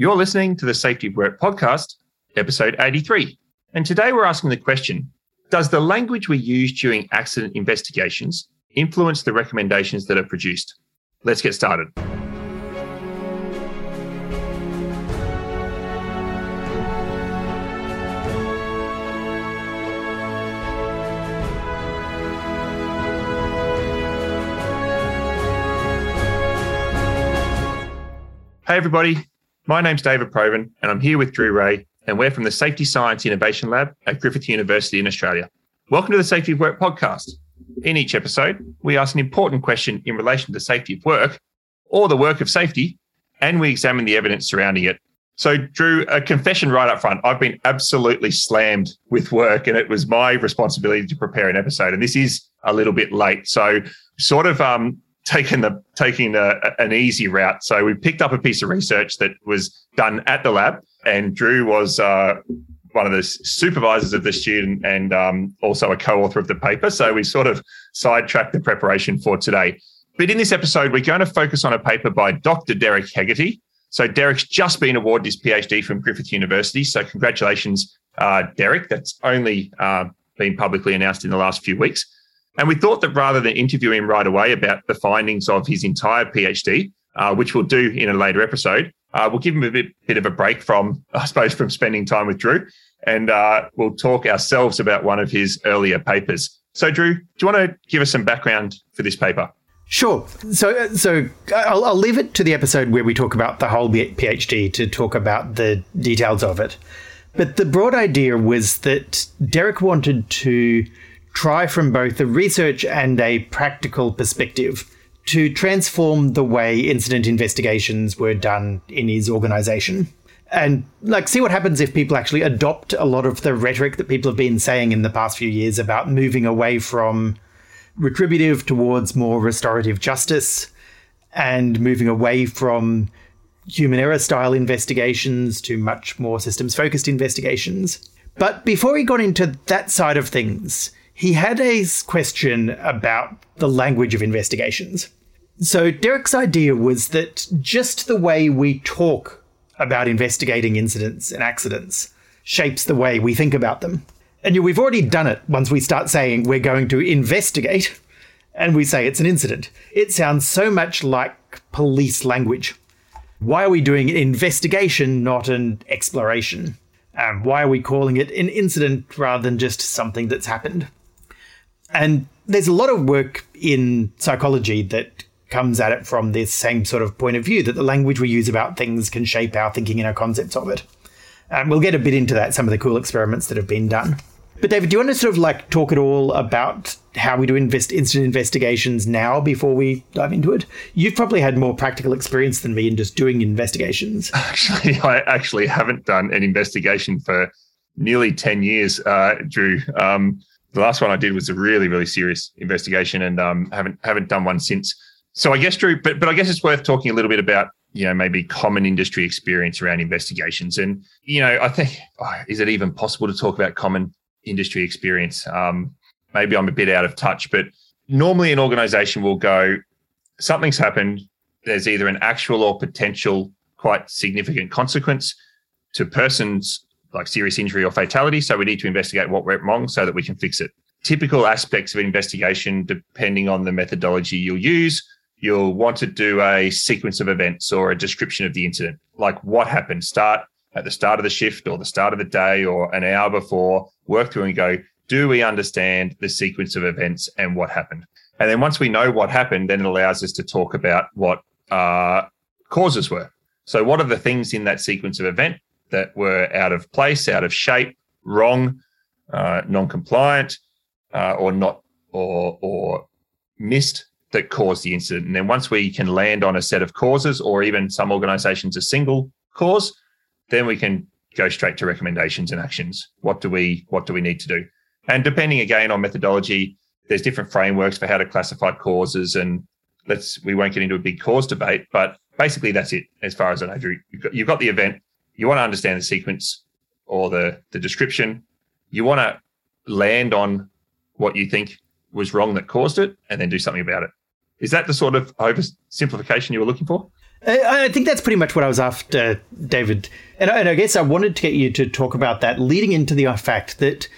You're listening to the Safety of Work podcast, episode 83. And today we're asking the question Does the language we use during accident investigations influence the recommendations that are produced? Let's get started. Hey, everybody. My name's David Provan, and I'm here with Drew Rae, and we're from the Safety Science Innovation Lab at Griffith University in Australia. Welcome to the Safety of Work podcast. In each episode, we ask an important question in relation to safety of work or the work of safety, and we examine the evidence surrounding it. So, Drew, a confession right up front. I've been absolutely slammed with work, and it was my responsibility to prepare an episode. And this is a little bit late. So, sort of um, taken the taking a, an easy route. So we picked up a piece of research that was done at the lab, and Drew was uh, one of the supervisors of the student and um, also a co-author of the paper. So we sort of sidetracked the preparation for today. But in this episode, we're going to focus on a paper by Dr. Derek Heraghty. So Derek's just been awarded his PhD from Griffith University. So congratulations, uh, Derek. That's only uh, been publicly announced in the last few weeks. And we thought that rather than interview him right away about the findings of his entire PhD, uh, which we'll do in a later episode, uh, we'll give him a bit, bit of a break from, I suppose, from spending time with Drew. And uh, we'll talk ourselves about one of his earlier papers. So, Drew, do you want to give us some background for this paper? Sure. So, uh, so I'll, I'll leave it to the episode where we talk about the whole PhD to talk about the details of it. But the broad idea was that Derek wanted to try from both a research and a practical perspective to transform the way incident investigations were done in his organization. And like see what happens if people actually adopt a lot of the rhetoric that people have been saying in the past few years about moving away from retributive towards more restorative justice and moving away from human error style investigations to much more systems focused investigations. But before he got into that side of things, he had a question about the language of investigations. So, Derek's idea was that just the way we talk about investigating incidents and accidents shapes the way we think about them. And we've already done it once we start saying we're going to investigate and we say it's an incident. It sounds so much like police language. Why are we doing an investigation, not an exploration? Um, why are we calling it an incident rather than just something that's happened? And there's a lot of work in psychology that comes at it from this same sort of point of view that the language we use about things can shape our thinking and our concepts of it. And we'll get a bit into that, some of the cool experiments that have been done. But David, do you want to sort of like talk at all about how we do invest incident investigations now before we dive into it? You've probably had more practical experience than me in just doing investigations. Actually, I actually haven't done an investigation for nearly 10 years, uh, Drew. Um, the last one I did was a really, really serious investigation, and um, haven't haven't done one since. So I guess, Drew, but but I guess it's worth talking a little bit about you know maybe common industry experience around investigations, and you know I think oh, is it even possible to talk about common industry experience? Um, maybe I'm a bit out of touch, but normally an organization will go, something's happened. There's either an actual or potential quite significant consequence to persons like serious injury or fatality. So we need to investigate what went wrong so that we can fix it. Typical aspects of investigation, depending on the methodology you'll use, you'll want to do a sequence of events or a description of the incident, like what happened, start at the start of the shift or the start of the day or an hour before, work through and go, do we understand the sequence of events and what happened? And then once we know what happened, then it allows us to talk about what uh, causes were. So, what are the things in that sequence of event that were out of place, out of shape, wrong, uh, non-compliant, uh, or not, or or missed that caused the incident. And then once we can land on a set of causes, or even some organisations a single cause, then we can go straight to recommendations and actions. What do we what do we need to do? And depending again on methodology, there's different frameworks for how to classify causes. And let's we won't get into a big cause debate, but basically that's it as far as I know. You've got, you've got the event, you want to understand the sequence or the the description. You want to land on what you think was wrong that caused it, and then do something about it. Is that the sort of oversimplification you were looking for? I, I think that's pretty much what I was after, David. And, and I guess I wanted to get you to talk about that leading into the fact that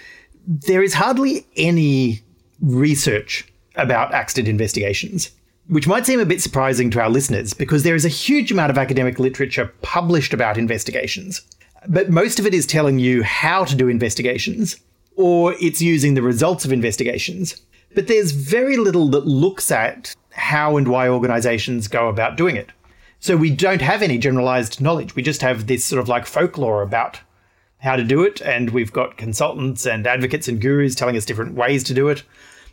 there is hardly any research about accident investigations, which might seem a bit surprising to our listeners because there is a huge amount of academic literature published about investigations. But most of it is telling you how to do investigations, or it's using the results of investigations. But there's very little that looks at how and why organizations go about doing it. So we don't have any generalized knowledge. We just have this sort of like folklore about how to do it. And we've got consultants and advocates and gurus telling us different ways to do it.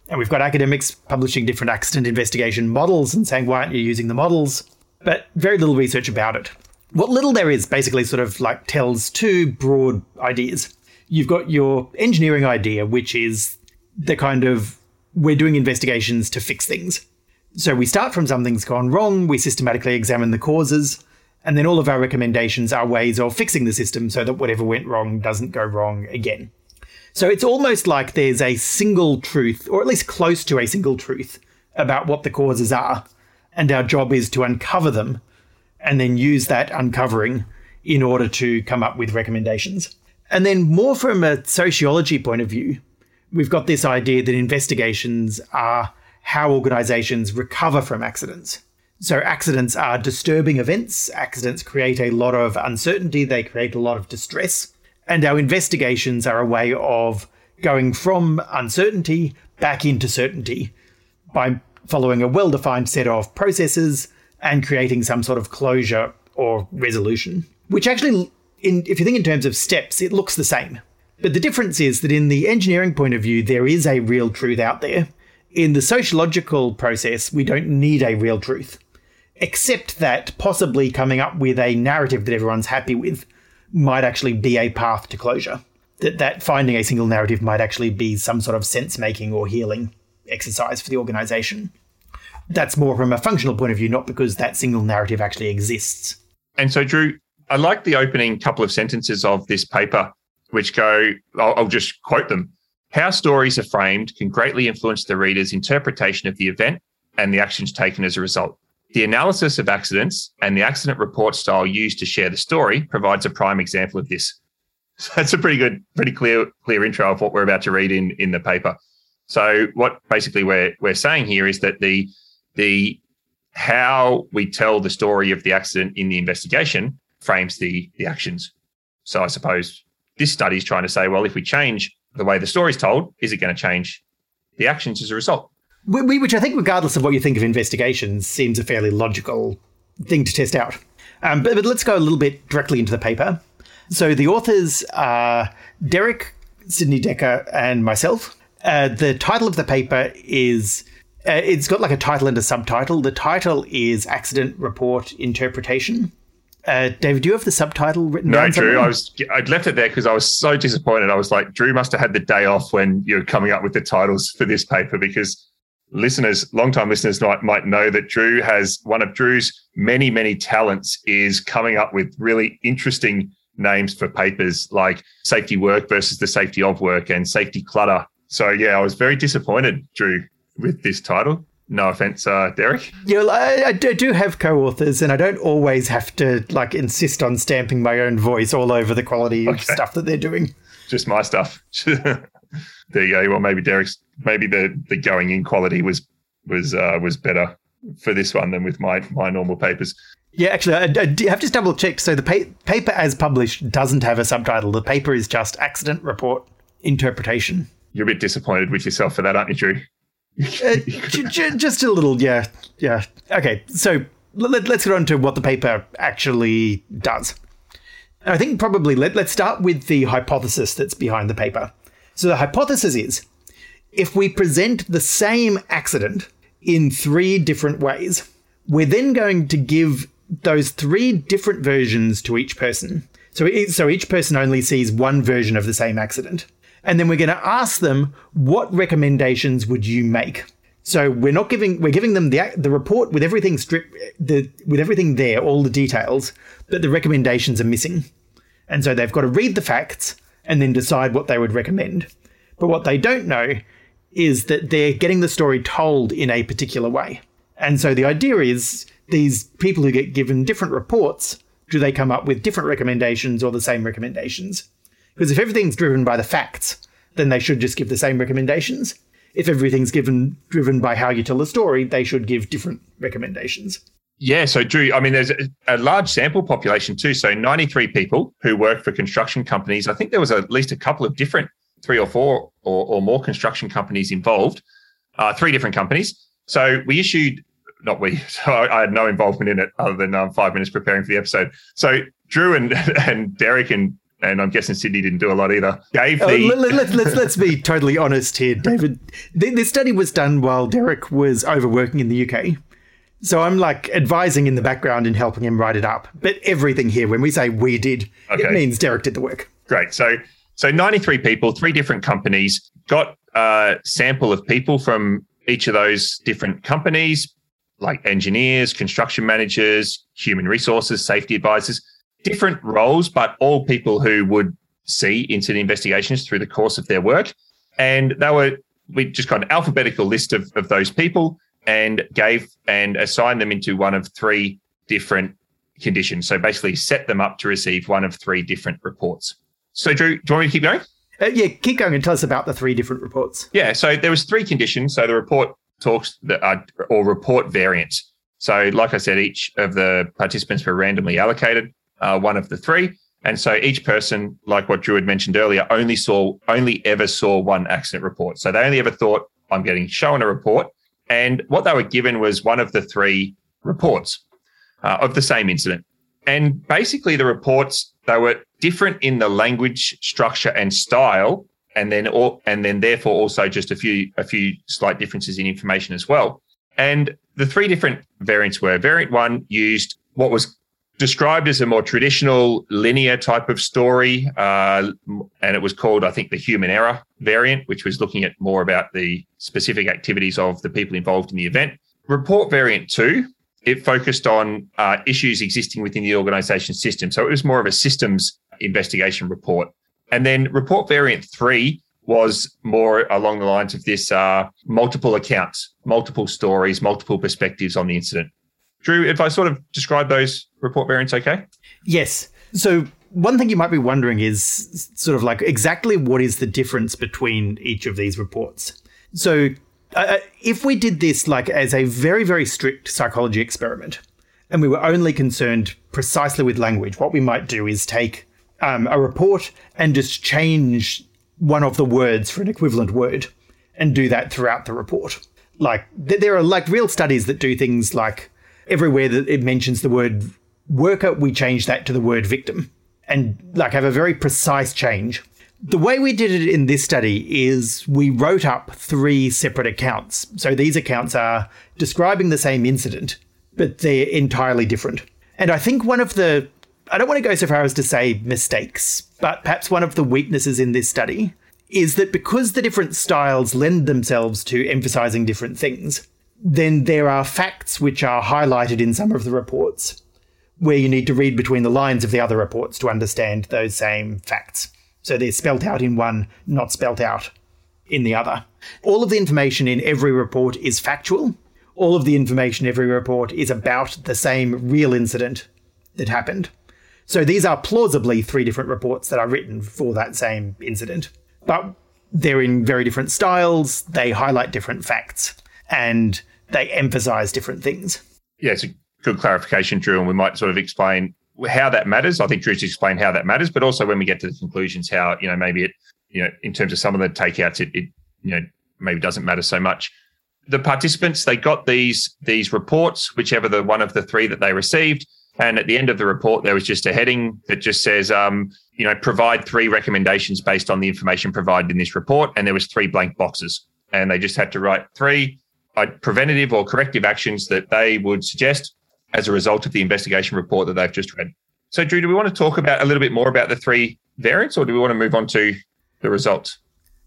And we've got academics publishing different accident investigation models and saying, why aren't you using the models? But very little research about it. What little there is basically sort of like tells two broad ideas. You've got your engineering idea, which is the kind of we're doing investigations to fix things. So we start from something's gone wrong, we systematically examine the causes, and then all of our recommendations are ways of fixing the system so that whatever went wrong doesn't go wrong again. So it's almost like there's a single truth, or at least close to a single truth, about what the causes are, and our job is to uncover them and then use that uncovering in order to come up with recommendations. And then, more from a sociology point of view, we've got this idea that investigations are how organizations recover from accidents. So, accidents are disturbing events. Accidents create a lot of uncertainty, they create a lot of distress. And our investigations are a way of going from uncertainty back into certainty by following a well defined set of processes and creating some sort of closure or resolution. Which actually, in, if you think in terms of steps, it looks the same. But the difference is that in the engineering point of view, there is a real truth out there in the sociological process, we don't need a real truth, except that possibly coming up with a narrative that everyone's happy with might actually be a path to closure. That, that finding a single narrative might actually be some sort of sense making or healing exercise for the organization. That's more from a functional point of view, not because that single narrative actually exists. And so, Drew, I like the opening couple of sentences of this paper, which go, I'll, I'll just quote them. How stories are framed can greatly influence the reader's interpretation of the event and the actions taken as a result. The analysis of accidents and the accident report style used to share the story provides a prime example of this. So that's a pretty good, pretty clear, clear intro of what we're about to read in in the paper. So what basically we're we're saying here is that the the how we tell the story of the accident in the investigation frames the the actions. So I suppose this study is trying to say, well, if we change the way the story is told, is it going to change the actions as a result? We, which I think, regardless of what you think of investigations, seems a fairly logical thing to test out. Um, but, but, let's go a little bit directly into the paper. So the authors are Derek, Sidney Dekker, and myself. Uh, the title of the paper is uh, it's got like a title and a subtitle. The title is Accident Report Interpretation. Uh, David, do you have the subtitle written no, down? No, Drew. I was I'd left it there because I was so disappointed. I was like, Drew must have had the day off when you're coming up with the titles for this paper because listeners, long-time listeners might might know that Drew has one of Drew's many many talents is coming up with really interesting names for papers like safety work versus the safety of work and safety clutter. So yeah, I was very disappointed, Drew, with this title. No offense, uh, Derek. Yeah, I, I do have co-authors, and I don't always have to like insist on stamping my own voice all over the quality of stuff that they're doing. Just my stuff. there you go. Well, maybe Derek's maybe the the going in quality was was uh, was better for this one than with my my normal papers. Yeah, actually, I, I have just double checked. So the pa- paper as published doesn't have a subtitle. The paper is just accident report interpretation. You're a bit disappointed with yourself for that, aren't you, Drew? uh, j- j- just a little, yeah, yeah. Okay, so let, us get on to what the paper actually does. I think probably let, let's start with the hypothesis that's behind the paper. So the hypothesis is if we present the same accident in three different ways, we're then going to give those three different versions to each person. So, so each person only sees one version of the same accident and then we're going to ask them what recommendations would you make. So we're not giving we're giving them the the report with everything strip the with everything there, all the details, but the recommendations are missing. And so they've got to read the facts and then decide what they would recommend. But what they don't know is that they're getting the story told in a particular way. And so the idea is these people who get given different reports, do they come up with different recommendations or the same recommendations? Because if everything's driven by the facts, then they should just give the same recommendations. If everything's given driven by how you tell a story, they should give different recommendations. Yeah, so Drew, I mean, there's a, large sample population too. So 93 people who work for construction companies. I think there was at least a couple of different, three or four or, or more construction companies involved, uh, three different companies. So we issued, not we, so I, I had no involvement in it other than um, five minutes preparing for the episode. So Drew and, and Derek and and I'm guessing Sidney didn't do a lot either. Gave the uh, let, us let's, let's be totally honest here, David. the study was done while Derek was overworking in the UK. So I'm like advising in the background and helping him write it up. But everything here, when we say we did, okay. it means Derek did the work. Great. So so 93 people, three different companies, got a sample of people from each of those different companies, like engineers, construction managers, human resources, safety advisors, different roles, but all people who would see incident investigations through the course of their work. And they were, we just got an alphabetical list of, of those people and gave and assigned them into one of three different conditions. So basically set them up to receive one of three different reports. So Drew, do you want me to keep going? Uh, yeah, keep going and tell us about the three different reports. Yeah, so there was three conditions. So the report talks that are, or report variants. So like I said, each of the participants were randomly allocated uh, one of the three. And so each person, like what Drew had mentioned earlier, only saw, only ever saw one accident report. So they only ever thought, I'm getting shown a report. And what they were given was one of the three reports uh, of the same incident. And basically, the reports they were different in the language structure and style, and then all, and then therefore also just a few a few slight differences in information as well. And the three different variants were variant one used what was described as a more traditional linear type of story. Uh, and it was called, I think, the human error variant, which was looking at more about the specific activities of the people involved in the event. Report variant two, it focused on uh, issues existing within the organization system. So it was more of a systems investigation report. And then report variant three was more along the lines of this uh, multiple accounts, multiple stories, multiple perspectives on the incident. Drew, if I sort of describe those report variants okay? Yes. So one thing you might be wondering is sort of like exactly what is the difference between each of these reports. So uh, uh, if we did this like as a very very strict psychology experiment, and we were only concerned precisely with language, what we might do is take um, a report and just change one of the words for an equivalent word, and do that throughout the report. Like th- there are like real studies that do things like everywhere that it mentions the word worker, we change that to the word victim and like have a very precise change. The way we did it in this study is we wrote up three separate accounts. So these accounts are describing the same incident, but they're entirely different. And I think one of the, I don't want to go so far as to say mistakes, but perhaps one of the weaknesses in this study is that because the different styles lend themselves to emphasizing different things, then there are facts which are highlighted in some of the reports where you need to read between the lines of the other reports to understand those same facts. So they're spelt out in one, not spelt out in the other. All of the information in every report is factual. All of the information in every report is about the same real incident that happened. So these are plausibly three different reports that are written for that same incident. But they're in very different styles, they highlight different facts, and they emphasize different things. Yeah, it's a good clarification, Drew, and we might sort of explain how that matters. I think Drew's explained how that matters, but also when we get to the conclusions, how you know maybe it, you know, in terms of some of the takeouts, it, it you know maybe doesn't matter so much. The participants they got these these reports, whichever the one of the three that they received, and at the end of the report there was just a heading that just says, um, you know, provide three recommendations based on the information provided in this report, and there was three blank boxes, and they just had to write three preventative or corrective actions that they would suggest as a result of the investigation report that they've just read. So, Drew, do we want to talk about a little bit more about the three variants, or do we want to move on to the results?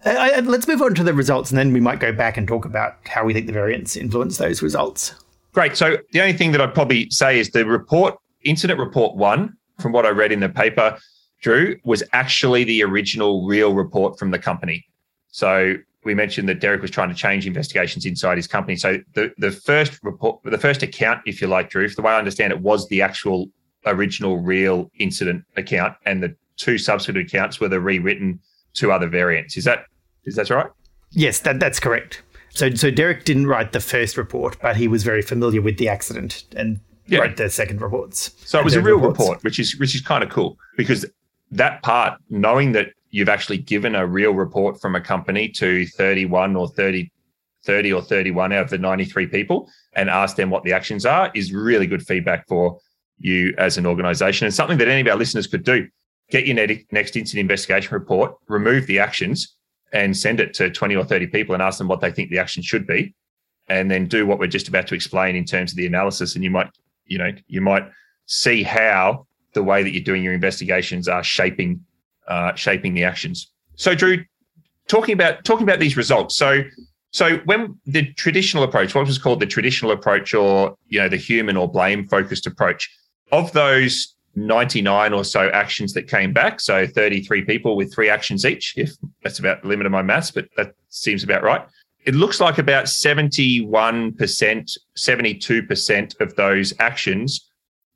Uh, let's move on to the results, and then we might go back and talk about how we think the variants influence those results. Great. So, the only thing that I'd probably say is the report, incident report one, from what I read in the paper, Drew, was actually the original real report from the company. So, we mentioned that Derek was trying to change investigations inside his company. So the the first report, the first account, if you like, Drew, the way I understand it, was the actual original real incident account, and the two subsequent accounts were the rewritten two other variants. Is that is that right? Yes, that that's correct. So so Derek didn't write the first report, but he was very familiar with the accident and yeah. wrote the second reports. So it was a real reports. report, which is which is kind of cool because that part, knowing that you've actually given a real report from a company to 31 or 30, 30 or 31 out of the 93 people and ask them what the actions are is really good feedback for you as an organization and something that any of our listeners could do. Get your next incident investigation report, remove the actions, and send it to 20 or 30 people and ask them what they think the action should be. And then do what we're just about to explain in terms of the analysis. And you might, you know, you might see how the way that you're doing your investigations are shaping uh, shaping the actions. So, Drew, talking about talking about these results. So, so when the traditional approach, what was called the traditional approach, or you know, the human or blame focused approach, of those 99 or so actions that came back, so 33 people with three actions each, if that's about the limit of my maths, but that seems about right. It looks like about 71%, 72% of those actions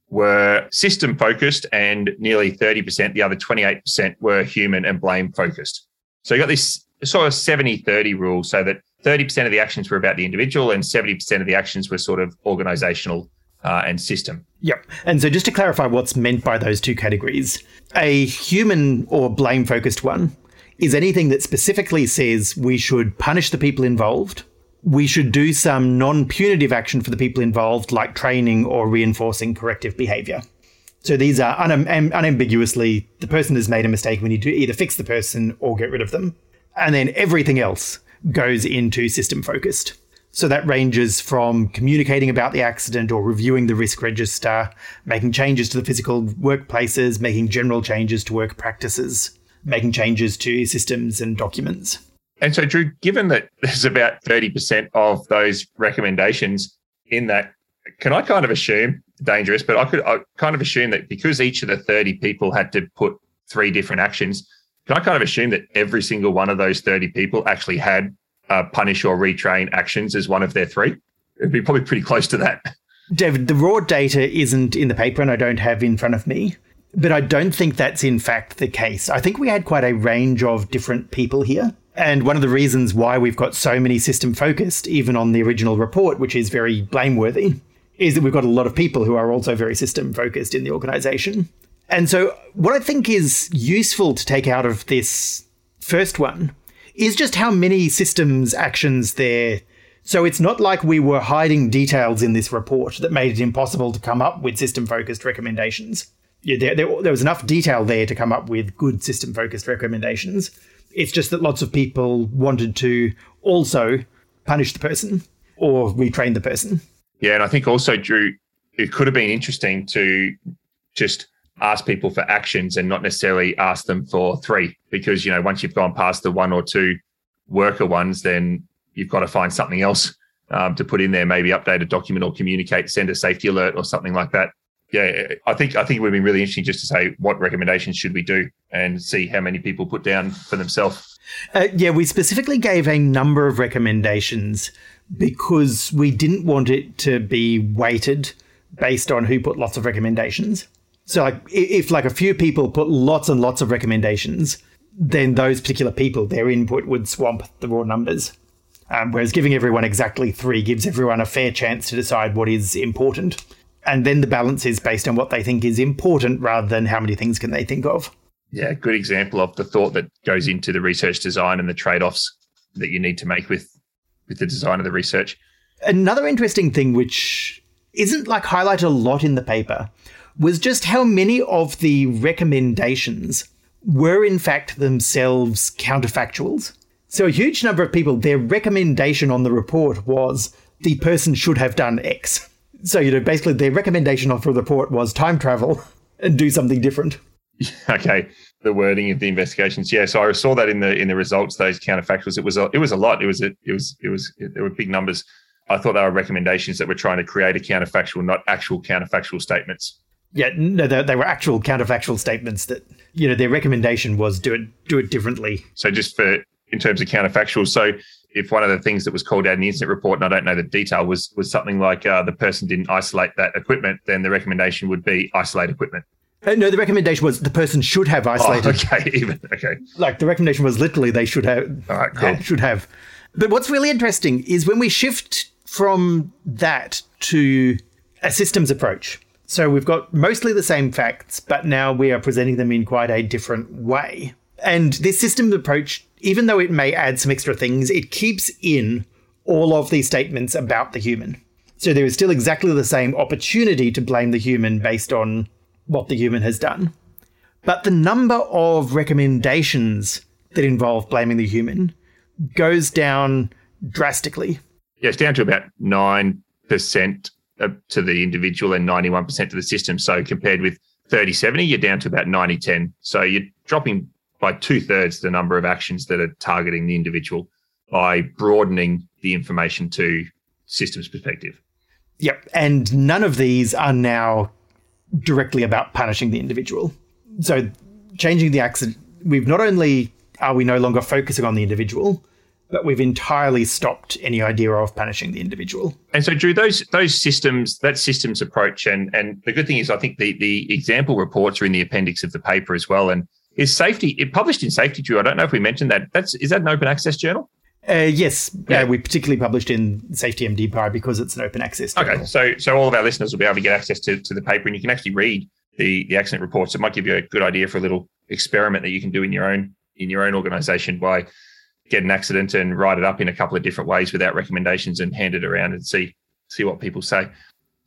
were system focused and nearly 30%, the other 28% were human and blame focused. So you got this sort of 70 30 rule so that 30% of the actions were about the individual and 70% of the actions were sort of organizational uh, and system. Yep. And so just to clarify what's meant by those two categories, a human or blame focused one is anything that specifically says we should punish the people involved we should do some non punitive action for the people involved, like training or reinforcing corrective behavior. So these are unam- unambiguously the person has made a mistake. We need to either fix the person or get rid of them. And then everything else goes into system focused. So that ranges from communicating about the accident or reviewing the risk register, making changes to the physical workplaces, making general changes to work practices, making changes to systems and documents. And so, Drew, given that there's about 30% of those recommendations in that, can I kind of assume, dangerous, but I could I kind of assume that because each of the 30 people had to put three different actions, can I kind of assume that every single one of those 30 people actually had uh, punish or retrain actions as one of their three? It'd be probably pretty close to that. David, the raw data isn't in the paper and I don't have in front of me, but I don't think that's in fact the case. I think we had quite a range of different people here. And one of the reasons why we've got so many system focused, even on the original report, which is very blameworthy, is that we've got a lot of people who are also very system focused in the organization. And so, what I think is useful to take out of this first one is just how many systems actions there. So, it's not like we were hiding details in this report that made it impossible to come up with system focused recommendations. Yeah, there, there, there was enough detail there to come up with good system focused recommendations. It's just that lots of people wanted to also punish the person or retrain the person. Yeah, and I think also, Drew, it could have been interesting to just ask people for actions and not necessarily ask them for three, because you know once you've gone past the one or two worker ones, then you've got to find something else um, to put in there. Maybe update a document or communicate, send a safety alert or something like that yeah, I think I think it would be really interesting just to say what recommendations should we do and see how many people put down for themselves. Uh, yeah, we specifically gave a number of recommendations because we didn't want it to be weighted based on who put lots of recommendations. So, like, if like a few people put lots and lots of recommendations, then those particular people, their input would swamp the raw numbers. Um, whereas giving everyone exactly three gives everyone a fair chance to decide what is important and then the balance is based on what they think is important rather than how many things can they think of. Yeah, good example of the thought that goes into the research design and the trade-offs that you need to make with with the design of the research. Another interesting thing which isn't like highlighted a lot in the paper was just how many of the recommendations were in fact themselves counterfactuals. So a huge number of people their recommendation on the report was the person should have done X. So, you know, basically the recommendation of the report was time travel and do something different. Okay. The wording of the investigations. Yeah. So I saw that in the in the results, those counterfactuals. It was a it was a lot. It was a, it was it was there were big numbers. I thought they were recommendations that were trying to create a counterfactual, not actual counterfactual statements. Yeah, no, they, they were actual counterfactual statements that you know their recommendation was do it do it differently. So just for in terms of counterfactual. So if one of the things that was called out in the incident report, and I don't know the detail, was was something like uh, the person didn't isolate that equipment, then the recommendation would be isolate equipment. Uh, no, the recommendation was the person should have isolated. Oh, okay, even okay. Like the recommendation was literally they should have. All right, cool. Should have. But what's really interesting is when we shift from that to a systems approach. So we've got mostly the same facts, but now we are presenting them in quite a different way. And this systems approach, even though it may add some extra things, it keeps in all of these statements about the human. So there is still exactly the same opportunity to blame the human based on what the human has done. But the number of recommendations that involve blaming the human goes down drastically. Yeah, it's down to about 9% uh, to the individual and 91% to the system. So compared with 30 70, you're down to about 90 10. So you're dropping by two thirds the number of actions that are targeting the individual by broadening the information to systems perspective. Yep. And none of these are now directly about punishing the individual. So changing the accident, we've not only are we no longer focusing on the individual, but we've entirely stopped any idea of punishing the individual. And so, Drew, those those systems, that systems approach, and and the good thing is, I think the the example reports are in the appendix of the paper as well. And is safety it published in Safety, Drew? I don't know if we mentioned that. That's is that an open access journal? Uh, yes, yeah. Uh, we particularly published in Safety MD because it's an open access. Journal. Okay, so so all of our listeners will be able to get access to, to the paper, and you can actually read the the accident reports. It might give you a good idea for a little experiment that you can do in your own in your own organisation by get an accident and write it up in a couple of different ways without recommendations and hand it around and see see what people say.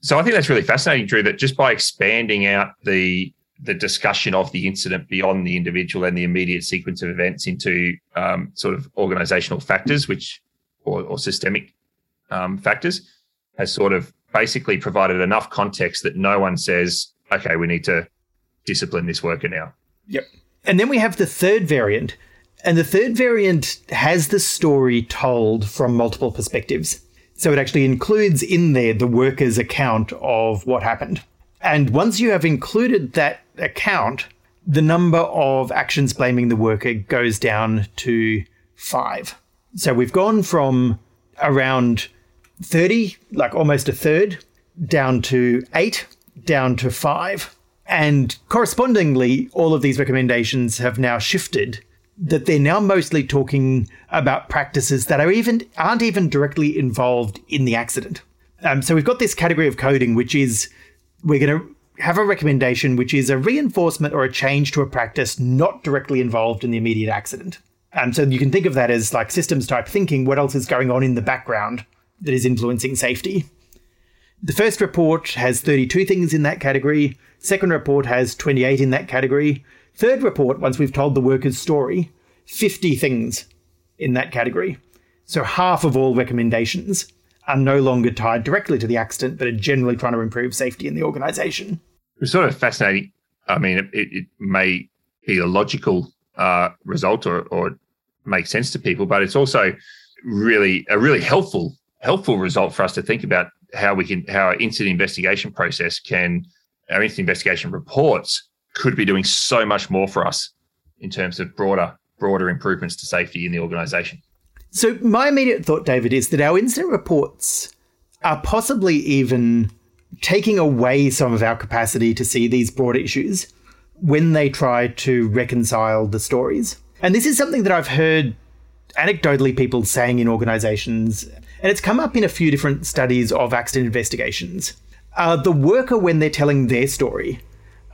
So I think that's really fascinating, Drew. That just by expanding out the the discussion of the incident beyond the individual and the immediate sequence of events into um, sort of organizational factors, which or, or systemic um, factors, has sort of basically provided enough context that no one says, "Okay, we need to discipline this worker now." Yep. And then we have the third variant, and the third variant has the story told from multiple perspectives. So it actually includes in there the worker's account of what happened. And once you have included that account, the number of actions blaming the worker goes down to five. So we've gone from around 30, like almost a third, down to eight, down to five. And correspondingly, all of these recommendations have now shifted that they're now mostly talking about practices that are even aren't even directly involved in the accident. Um, so we've got this category of coding, which is we're going to have a recommendation which is a reinforcement or a change to a practice not directly involved in the immediate accident. And so you can think of that as like systems type thinking. What else is going on in the background that is influencing safety? The first report has 32 things in that category. Second report has 28 in that category. Third report, once we've told the worker's story, 50 things in that category. So half of all recommendations are no longer tied directly to the accident, but are generally trying to improve safety in the organization. It's sort of fascinating. I mean, it, it may be a logical uh, result or, or make sense to people, but it's also really a really helpful helpful result for us to think about how we can how our incident investigation process can our incident investigation reports could be doing so much more for us in terms of broader broader improvements to safety in the organization. So, my immediate thought, David, is that our incident reports are possibly even taking away some of our capacity to see these broad issues when they try to reconcile the stories. And this is something that I've heard anecdotally people saying in organizations, and it's come up in a few different studies of accident investigations. Uh, the worker, when they're telling their story,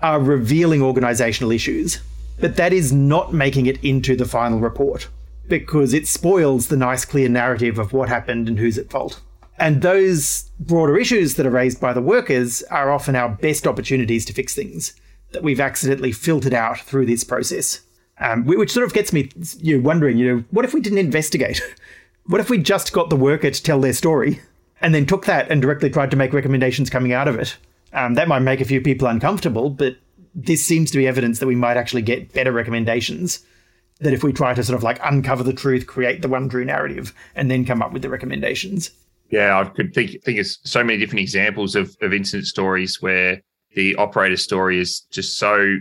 are revealing organizational issues, but that is not making it into the final report because it spoils the nice, clear narrative of what happened and who's at fault. And those broader issues that are raised by the workers are often our best opportunities to fix things that we've accidentally filtered out through this process. Um, which sort of gets me you know, wondering, you know, what if we didn't investigate? what if we just got the worker to tell their story and then took that and directly tried to make recommendations coming out of it? Um, that might make a few people uncomfortable, but this seems to be evidence that we might actually get better recommendations that if we try to sort of like uncover the truth, create the one true narrative, and then come up with the recommendations. Yeah, I could think think of so many different examples of, of incident stories where the operator story is just so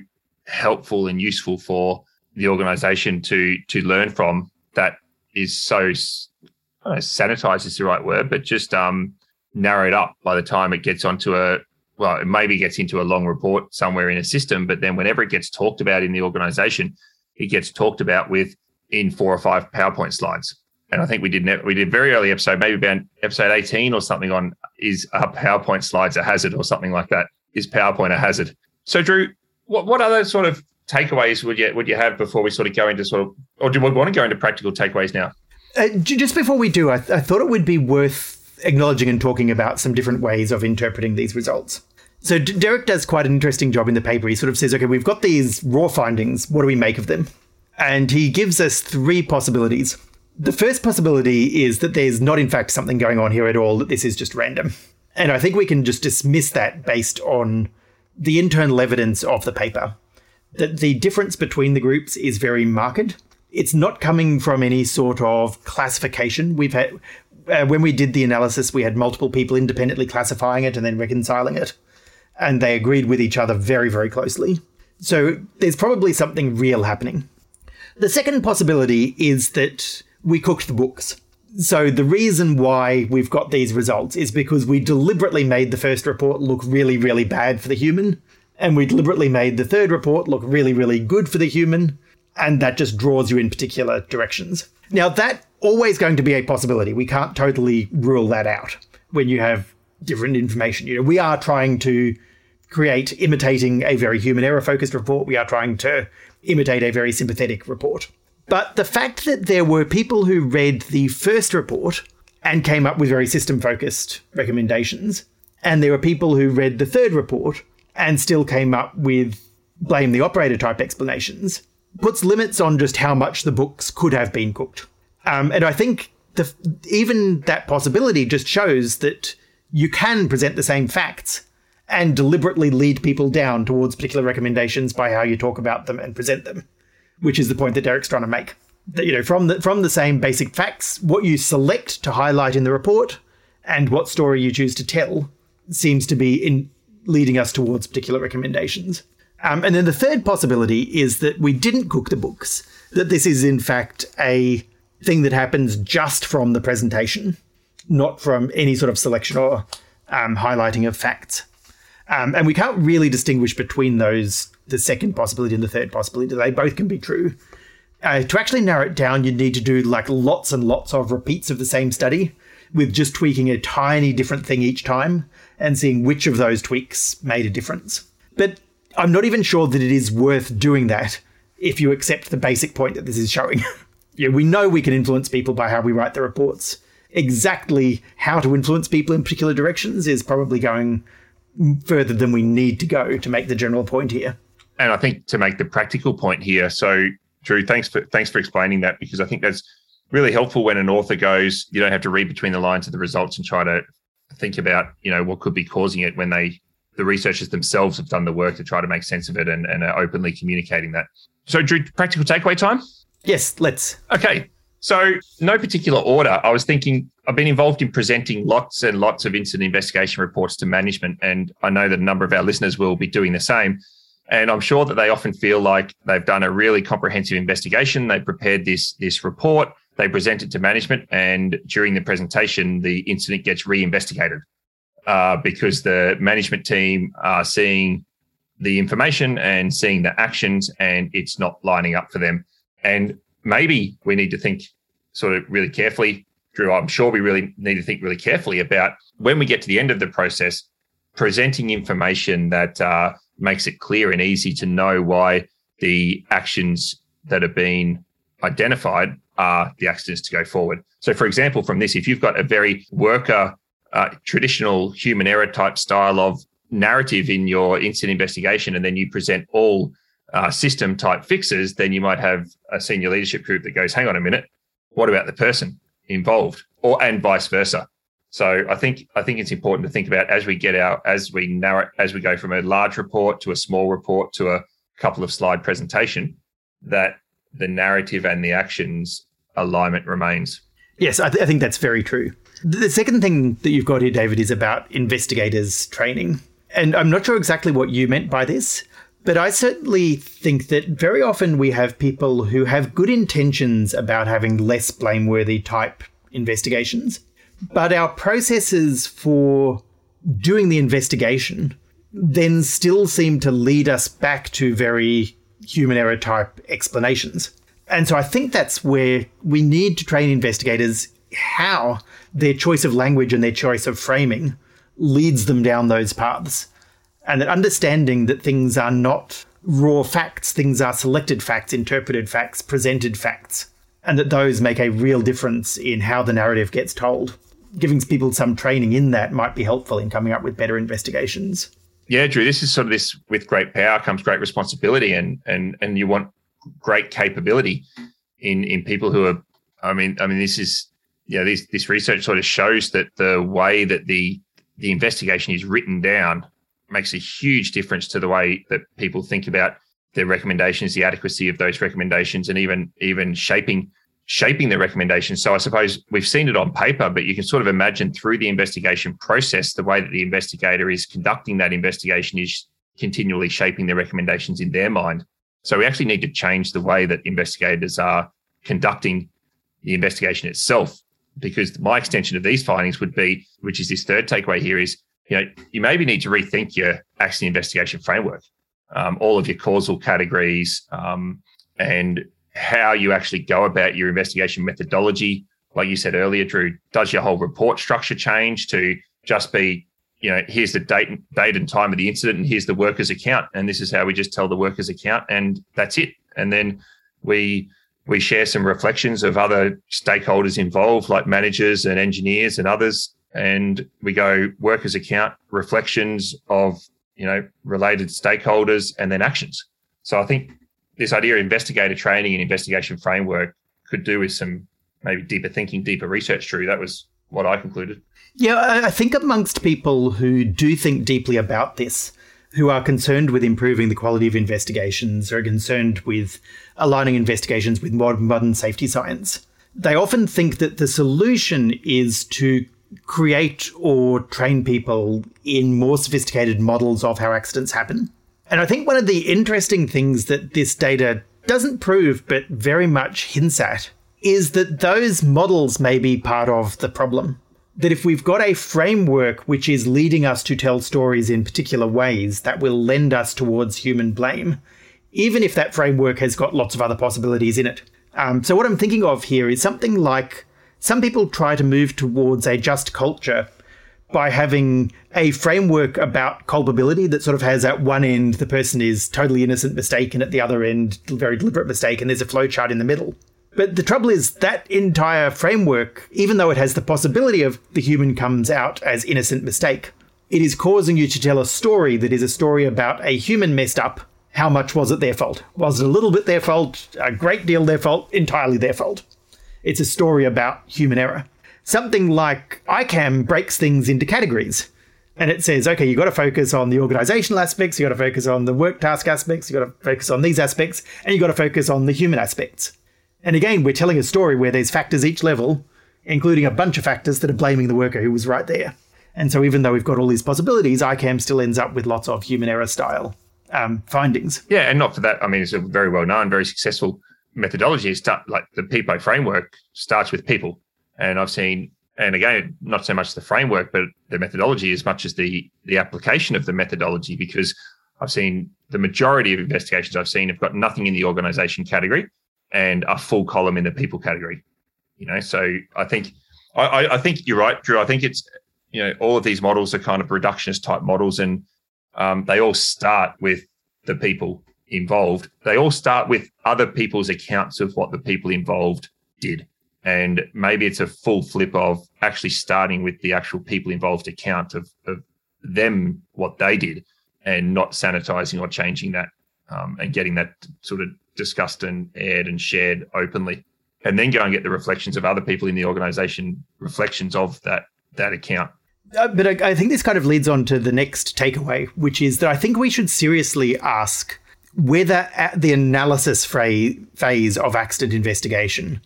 helpful and useful for the organization to to learn from that is so know, sanitized is the right word, but just um, narrowed up by the time it gets onto a well, it maybe gets into a long report somewhere in a system, but then whenever it gets talked about in the organization, it gets talked about with in four or five PowerPoint slides. And I think we did we did very early episode, maybe about episode 18 or something on is a PowerPoint slides a hazard or something like that. Is PowerPoint a hazard? So Drew, what, what other sort of takeaways would you would you have before we sort of go into sort of or do we want to go into practical takeaways now? Uh, just before we do, I, th- I thought it would be worth acknowledging and talking about some different ways of interpreting these results. So D- Derek does quite an interesting job in the paper. He sort of says, okay, we've got these raw findings. What do we make of them? And he gives us three possibilities. The first possibility is that there's not, in fact, something going on here at all, that this is just random. And I think we can just dismiss that based on the internal evidence of the paper. That the difference between the groups is very marked it's not coming from any sort of classification. We've had uh, when we did the analysis, we had multiple people independently classifying it and then reconciling it, and they agreed with each other very, very closely. So there's probably something real happening. The second possibility is that we cooked the books. So the reason why we've got these results is because we deliberately made the first report look really, really bad for the human, and we deliberately made the third report look really, really good for the human, and that just draws you in particular directions. Now, that always going to be a possibility. We can't totally rule that out when you have different information. You know, we are trying to create imitating a very human error focused report. We are trying to imitate a very sympathetic report. But the fact that there were people who read the first report and came up with very system focused recommendations, and there were people who read the third report and still came up with blame the operator type explanations, puts limits on just how much the books could have been cooked. Um, and I think the, even that possibility just shows that you can present the same facts and deliberately lead people down towards particular recommendations by how you talk about them and present them, which is the point that Derek's trying to make. That, you know, from the from the same basic facts, what you select to highlight in the report and what story you choose to tell seems to be in leading us towards particular recommendations. Um, and then the third possibility is that we didn't cook the books, that this is in fact a thing that happens just from the presentation, not from any sort of selection or um, highlighting of facts. Um, and we can't really distinguish between those, the second possibility and the third possibility. They both can be true. Uh, to actually narrow it down, you'd need to do like lots and lots of repeats of the same study with just tweaking a tiny different thing each time and seeing which of those tweaks made a difference. But I'm not even sure that it is worth doing that if you accept the basic point that this is showing. yeah, we know we can influence people by how we write the reports. Exactly how to influence people in particular directions is probably going further than we need to go to make the general point here. And I think to make the practical point here, so Drew, thanks for thanks for explaining that because I think that's really helpful when an author goes, you don't have to read between the lines of the results and try to think about, you know, what could be causing it when they the researchers themselves have done the work to try to make sense of it and, and are openly communicating that. So, Drew, practical takeaway time? Yes, let's. Okay. So, no particular order. I was thinking I've been involved in presenting lots and lots of incident investigation reports to management, and I know that a number of our listeners will be doing the same. And I'm sure that they often feel like they've done a really comprehensive investigation. They prepared this this report, they present it to management, and during the presentation, the incident gets re-investigated uh, because the management team are seeing the information and seeing the actions and it's not lining up for them. And maybe we need to think sort of really carefully, Drew. I'm sure we really need to think really carefully about when we get to the end of the process, presenting information that uh, makes it clear and easy to know why the actions that have been identified are the actions to go forward. So, for example, from this, if you've got a very worker uh, traditional human error type style of narrative in your incident investigation, and then you present all uh, system type fixes, then you might have a senior leadership group that goes, "Hang on a minute, what about the person involved?" Or and vice versa. So I think I think it's important to think about as we get out as we narrow as we go from a large report to a small report to a couple of slide presentation that the narrative and the actions alignment remains. Yes, I, th- I think that's very true. The second thing that you've got here, David, is about investigators training. And I'm not sure exactly what you meant by this, But I certainly think that very often we have people who have good intentions about having less blameworthy type investigations, but our processes for doing the investigation then still seem to lead us back to very human error type explanations. And so I think that's where we need to train investigators how their choice of language and their choice of framing leads them down those paths. And that understanding that things are not raw facts, things are selected facts, interpreted facts, presented facts, and that those make a real difference in how the narrative gets told. Giving people some training in that might be helpful in coming up with better investigations. Yeah, Drew, this is sort of this with great power comes great responsibility and and and you want great capability in in people who are I mean I mean this is you know this this research sort of shows that the way that the the investigation is written down makes a huge difference to the way that people think about their recommendations, the adequacy of those recommendations, and even even shaping shaping the recommendations. So I suppose we've seen it on paper, but you can sort of imagine through the investigation process, the way that the investigator is conducting that investigation is continually shaping the recommendations in their mind. So we actually need to change the way that investigators are conducting the investigation itself. Because my extension of these findings would be, which is this third takeaway here, is you know you maybe need to rethink your accident investigation framework, um, all of your causal categories, um, and how you actually go about your investigation methodology. Like you said earlier, Drew, does your whole report structure change to just be, you know, here's the date, date and time of the incident, and here's the worker's account, and this is how we just tell the worker's account, and that's it. And then we we share some reflections of other stakeholders involved, like managers and engineers and others, and we go workers account reflections of you know related stakeholders and then actions. So I think this idea of investigator training and investigation framework could do with some maybe deeper thinking, deeper research. True, that was what I concluded. Yeah, I think amongst people who do think deeply about this, who are concerned with improving the quality of investigations, are concerned with aligning investigations with modern safety science, they often think that the solution is to create or train people in more sophisticated models of how accidents happen. And I think one of the interesting things that this data doesn't prove, but very much hints at, is that those models may be part of the problem. That if we've got a framework which is leading us to tell stories in particular ways that will lend us towards human blame, even if that framework has got lots of other possibilities in it. Um, so, what I'm thinking of here is something like some people try to move towards a just culture by having a framework about culpability that sort of has at one end the person is totally innocent mistake and at the other end very deliberate mistake and there's a flowchart in the middle. But the trouble is that entire framework, even though it has the possibility of the human comes out as innocent mistake, it is causing you to tell a story that is a story about a human messed up. How much was it their fault? Was it a little bit their fault? A great deal their fault? Entirely their fault? It's a story about human error something like ICAM breaks things into categories. And it says, okay, you've got to focus on the organizational aspects, you've got to focus on the work task aspects, you've got to focus on these aspects, and you've got to focus on the human aspects. And again, we're telling a story where there's factors each level, including a bunch of factors that are blaming the worker who was right there. And so, even though we've got all these possibilities, ICAM still ends up with lots of human error style um, findings. Yeah, and not for that. I mean, it's a very well known, very successful methodology. Start like the PEEPO framework starts with people and I've seen, and again, not so much the framework, but the methodology as much as the the application of the methodology, because I've seen the majority of investigations I've seen have got nothing in the organization category and a full column in the people category. You know, so I think I, I think you're right, Drew. I think it's you know all of these models are kind of reductionist type models, and um, they all start with the people involved. They all start with other people's accounts of what the people involved did. And maybe it's a full flip of actually starting with the actual people involved account of, of them, what they did, and not sanitizing or changing that um, and getting that sort of discussed and aired and shared openly. And then go and get the reflections of other people in the organization, reflections of that that account. Uh, but I, I think this kind of leads on to the next takeaway, which is that I think we should seriously ask whether the analysis phase of accident investigation,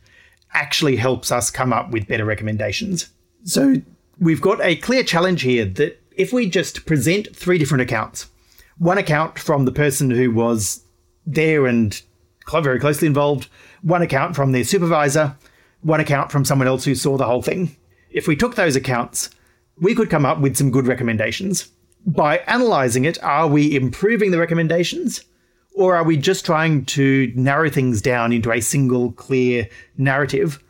actually helps us come up with better recommendations. So we've got a clear challenge here that if we just present three different accounts, one account from the person who was there and very closely involved, one account from their supervisor, one account from someone else who saw the whole thing. If we took those accounts, we could come up with some good recommendations. By analyzing it, are we improving the recommendations? Or are we just trying to narrow things down into a single clear narrative,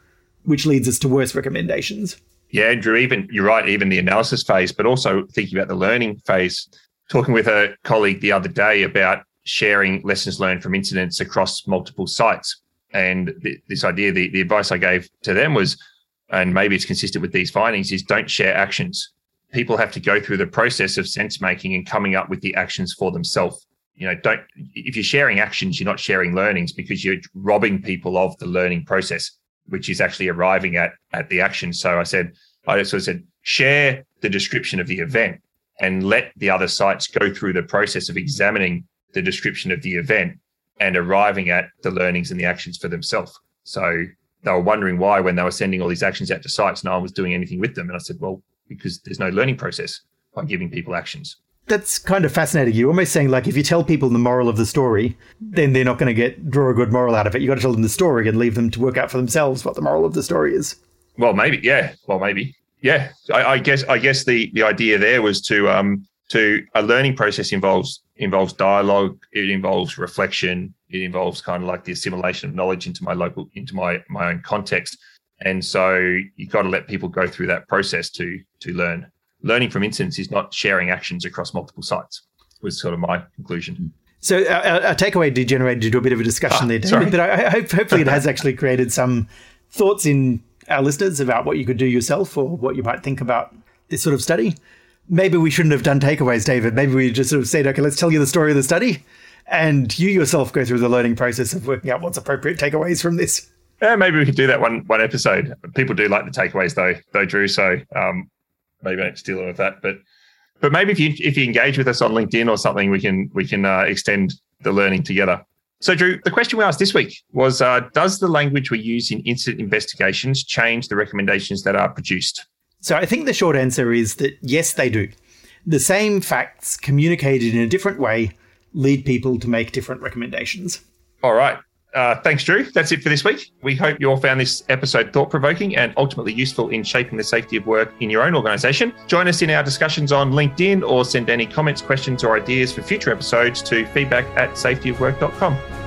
which leads us to worse recommendations? Yeah, Andrew, even you're right, even the analysis phase, but also thinking about the learning phase. Talking with a colleague the other day about sharing lessons learned from incidents across multiple sites. And th- this idea, the, the advice I gave to them was, and maybe it's consistent with these findings, is don't share actions. People have to go through the process of sense making and coming up with the actions for themselves. You know, don't if you're sharing actions, you're not sharing learnings because you're robbing people of the learning process, which is actually arriving at at the action. So I said, I sort of said, share the description of the event and let the other sites go through the process of examining the description of the event and arriving at the learnings and the actions for themselves. So they were wondering why, when they were sending all these actions out to sites, no one was doing anything with them. And I said, well, because there's no learning process by giving people actions. That's kind of fascinating. You're almost saying, like, if you tell people the moral of the story, then they're not going to get draw a good moral out of it. You got to tell them the story and leave them to work out for themselves what the moral of the story is. Well, maybe, yeah. Well, maybe, yeah. I, I guess, I guess the the idea there was to um to a learning process involves involves dialogue it involves reflection it involves kind of like the assimilation of knowledge into my local into my my own context and so you've got to let people go through that process to to learn learning from incidents is not sharing actions across multiple sites was sort of my conclusion so our, our takeaway degenerated into a bit of a discussion ah, there David, sorry. but I, hope hopefully it has actually created some thoughts in our listeners about what you could do yourself or what you might think about this sort of study maybe we shouldn't have done takeaways, David. Maybe we just sort of said, okay, let's tell you the story of the study, and you yourself go through the learning process of working out what's appropriate takeaways from this. Yeah, maybe we could do that one one episode. People do like the takeaways though, though, Drew. So um, maybe I don't steal with that, but but maybe if you if you engage with us on LinkedIn or something, we can we can uh, extend the learning together. So, Drew, the question we asked this week was: uh, Does the language we use in incident investigations change the recommendations that are produced? So I think the short answer is that yes, they do. The same facts communicated in a different way lead people to make different recommendations. All right. Uh, thanks, Drew. That's it for this week. We hope you all found this episode thought provoking and ultimately useful in shaping the safety of work in your own organization. Join us in our discussions on LinkedIn or send any comments, questions, or ideas for future episodes to feedback at safetyofwork.com.